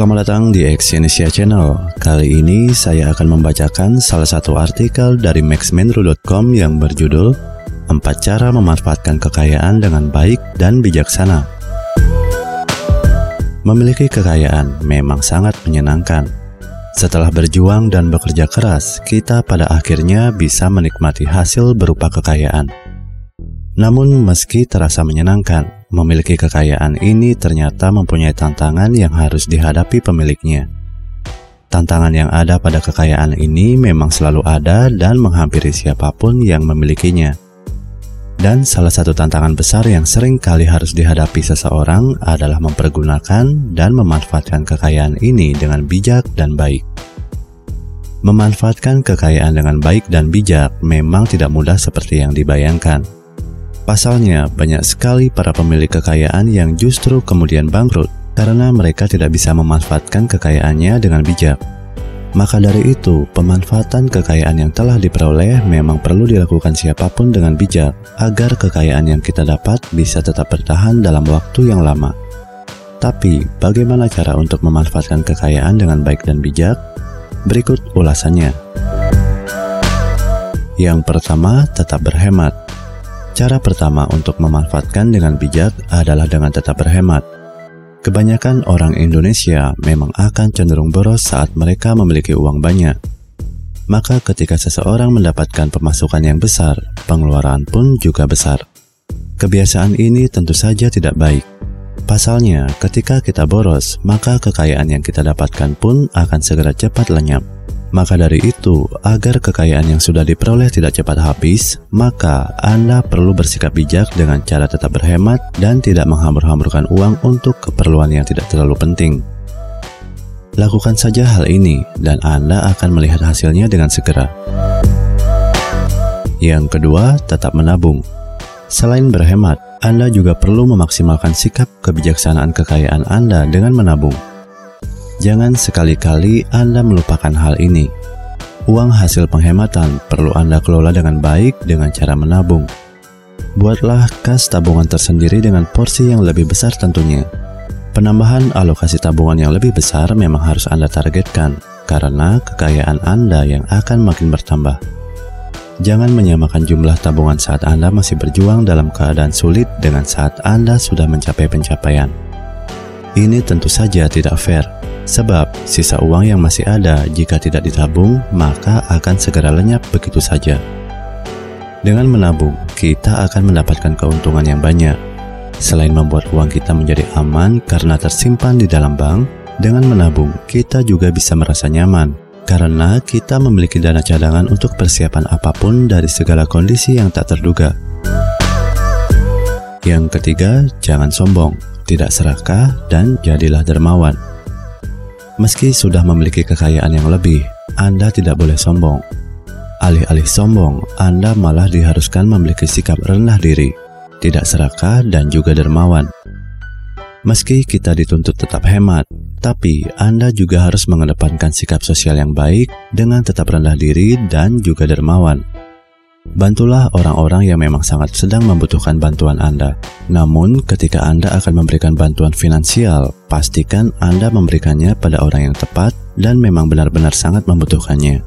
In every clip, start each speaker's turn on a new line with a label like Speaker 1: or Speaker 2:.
Speaker 1: Selamat datang di Exyonesia Channel. Kali ini saya akan membacakan salah satu artikel dari maxmenru.com yang berjudul 4 cara memanfaatkan kekayaan dengan baik dan bijaksana. Memiliki kekayaan memang sangat menyenangkan. Setelah berjuang dan bekerja keras, kita pada akhirnya bisa menikmati hasil berupa kekayaan. Namun meski terasa menyenangkan, memiliki kekayaan ini ternyata mempunyai tantangan yang harus dihadapi pemiliknya. Tantangan yang ada pada kekayaan ini memang selalu ada dan menghampiri siapa pun yang memilikinya. Dan salah satu tantangan besar yang sering kali harus dihadapi seseorang adalah mempergunakan dan memanfaatkan kekayaan ini dengan bijak dan baik. Memanfaatkan kekayaan dengan baik dan bijak memang tidak mudah seperti yang dibayangkan Pasalnya, banyak sekali para pemilik kekayaan yang justru kemudian bangkrut karena mereka tidak bisa memanfaatkan kekayaannya dengan bijak. Maka dari itu, pemanfaatan kekayaan yang telah diperoleh memang perlu dilakukan siapa pun dengan bijak agar kekayaan yang kita dapat bisa tetap bertahan dalam waktu yang lama. Tapi, bagaimana cara untuk memanfaatkan kekayaan dengan baik dan bijak? Berikut ulasannya. Yang pertama, tetap berhemat. Cara pertama untuk memanfaatkan dengan bijak adalah dengan tetap berhemat. Kebanyakan orang Indonesia memang akan cenderung boros saat mereka memiliki uang banyak. Maka ketika seseorang mendapatkan pemasukan yang besar, pengeluaran pun juga besar. Kebiasaan ini tentu saja tidak baik. Pasalnya, ketika kita boros, maka kekayaan yang kita dapatkan pun akan segera cepat lenyap. Maka dari itu, agar kekayaan yang sudah diperoleh tidak cepat habis, maka Anda perlu bersikap bijak dengan cara tetap berhemat dan tidak menghambur-hamburkan uang untuk keperluan yang tidak terlalu penting. Lakukan saja hal ini, dan Anda akan melihat hasilnya dengan segera. Yang kedua, tetap menabung. Selain berhemat, Anda juga perlu memaksimalkan sikap kebijaksanaan kekayaan Anda dengan menabung. Jangan sekali-kali Anda melupakan hal ini. Uang hasil penghematan perlu Anda kelola dengan baik dengan cara menabung. Buatlah kas tabungan tersendiri dengan porsi yang lebih besar tentunya. Penambahan alokasi tabungan yang lebih besar memang harus Anda targetkan karena kekayaan Anda yang akan makin bertambah. Jangan menyamakan jumlah tabungan saat Anda masih berjuang dalam keadaan sulit dengan saat Anda sudah mencapai pencapaian. Ini tentu saja tidak fair Sebab sisa uang yang masih ada jika tidak ditabung maka akan segera lenyap begitu saja. Dengan menabung, kita akan mendapatkan keuntungan yang banyak. Selain membuat uang kita menjadi aman karena tersimpan di dalam bank, dengan menabung kita juga bisa merasa nyaman karena kita memiliki dana cadangan untuk persiapan apa pun dari segala kondisi yang tak terduga. Yang ketiga, jangan sombong, tidak serakah, dan jadilah dermawan. Meski sudah memiliki kekayaan yang lebih, Anda tidak boleh sombong. Alih-alih sombong, Anda malah diharuskan memiliki sikap rendah diri, tidak serakah, dan juga dermawan. Meski kita dituntut tetap hemat, tapi Anda juga harus mengedepankan sikap sosial yang baik dengan tetap rendah diri dan juga dermawan. Bantulah orang-orang yang memang sangat sedang membutuhkan bantuan Anda. Namun, ketika Anda akan memberikan bantuan finansial, pastikan Anda memberikannya pada orang yang tepat dan memang benar-benar sangat membutuhkannya.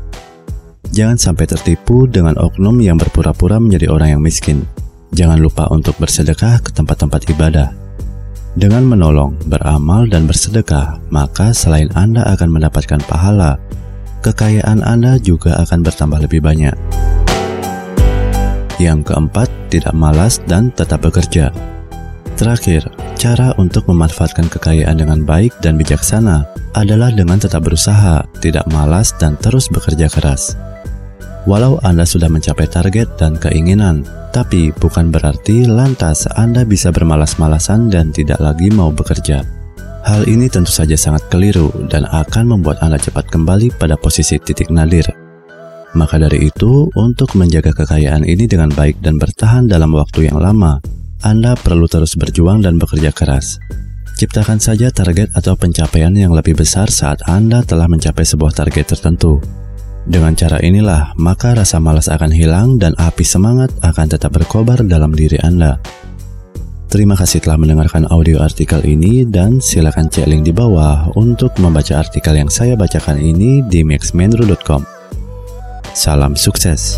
Speaker 1: Jangan sampai tertipu dengan oknum yang berpura-pura menjadi orang yang miskin. Jangan lupa untuk bersedekah ke tempat-tempat ibadah. Dengan menolong, beramal, dan bersedekah, maka selain Anda akan mendapatkan pahala, kekayaan Anda juga akan bertambah lebih banyak. Yang keempat, tidak malas dan tetap bekerja. Terakhir, cara untuk memanfaatkan kekayaan dengan baik dan bijaksana adalah dengan tetap berusaha, tidak malas, dan terus bekerja keras. Walau Anda sudah mencapai target dan keinginan, tapi bukan berarti lantas Anda bisa bermalas-malasan dan tidak lagi mau bekerja. Hal ini tentu saja sangat keliru dan akan membuat Anda cepat kembali pada posisi titik nadir maka dari itu, untuk menjaga kekayaan ini dengan baik dan bertahan dalam waktu yang lama, Anda perlu terus berjuang dan bekerja keras. Ciptakan saja target atau pencapaian yang lebih besar saat Anda telah mencapai sebuah target tertentu. Dengan cara inilah, maka rasa malas akan hilang dan api semangat akan tetap berkobar dalam diri Anda. Terima kasih telah mendengarkan audio artikel ini dan silakan cek link di bawah untuk membaca artikel yang saya bacakan ini di maxmenru.com. Salam sukses.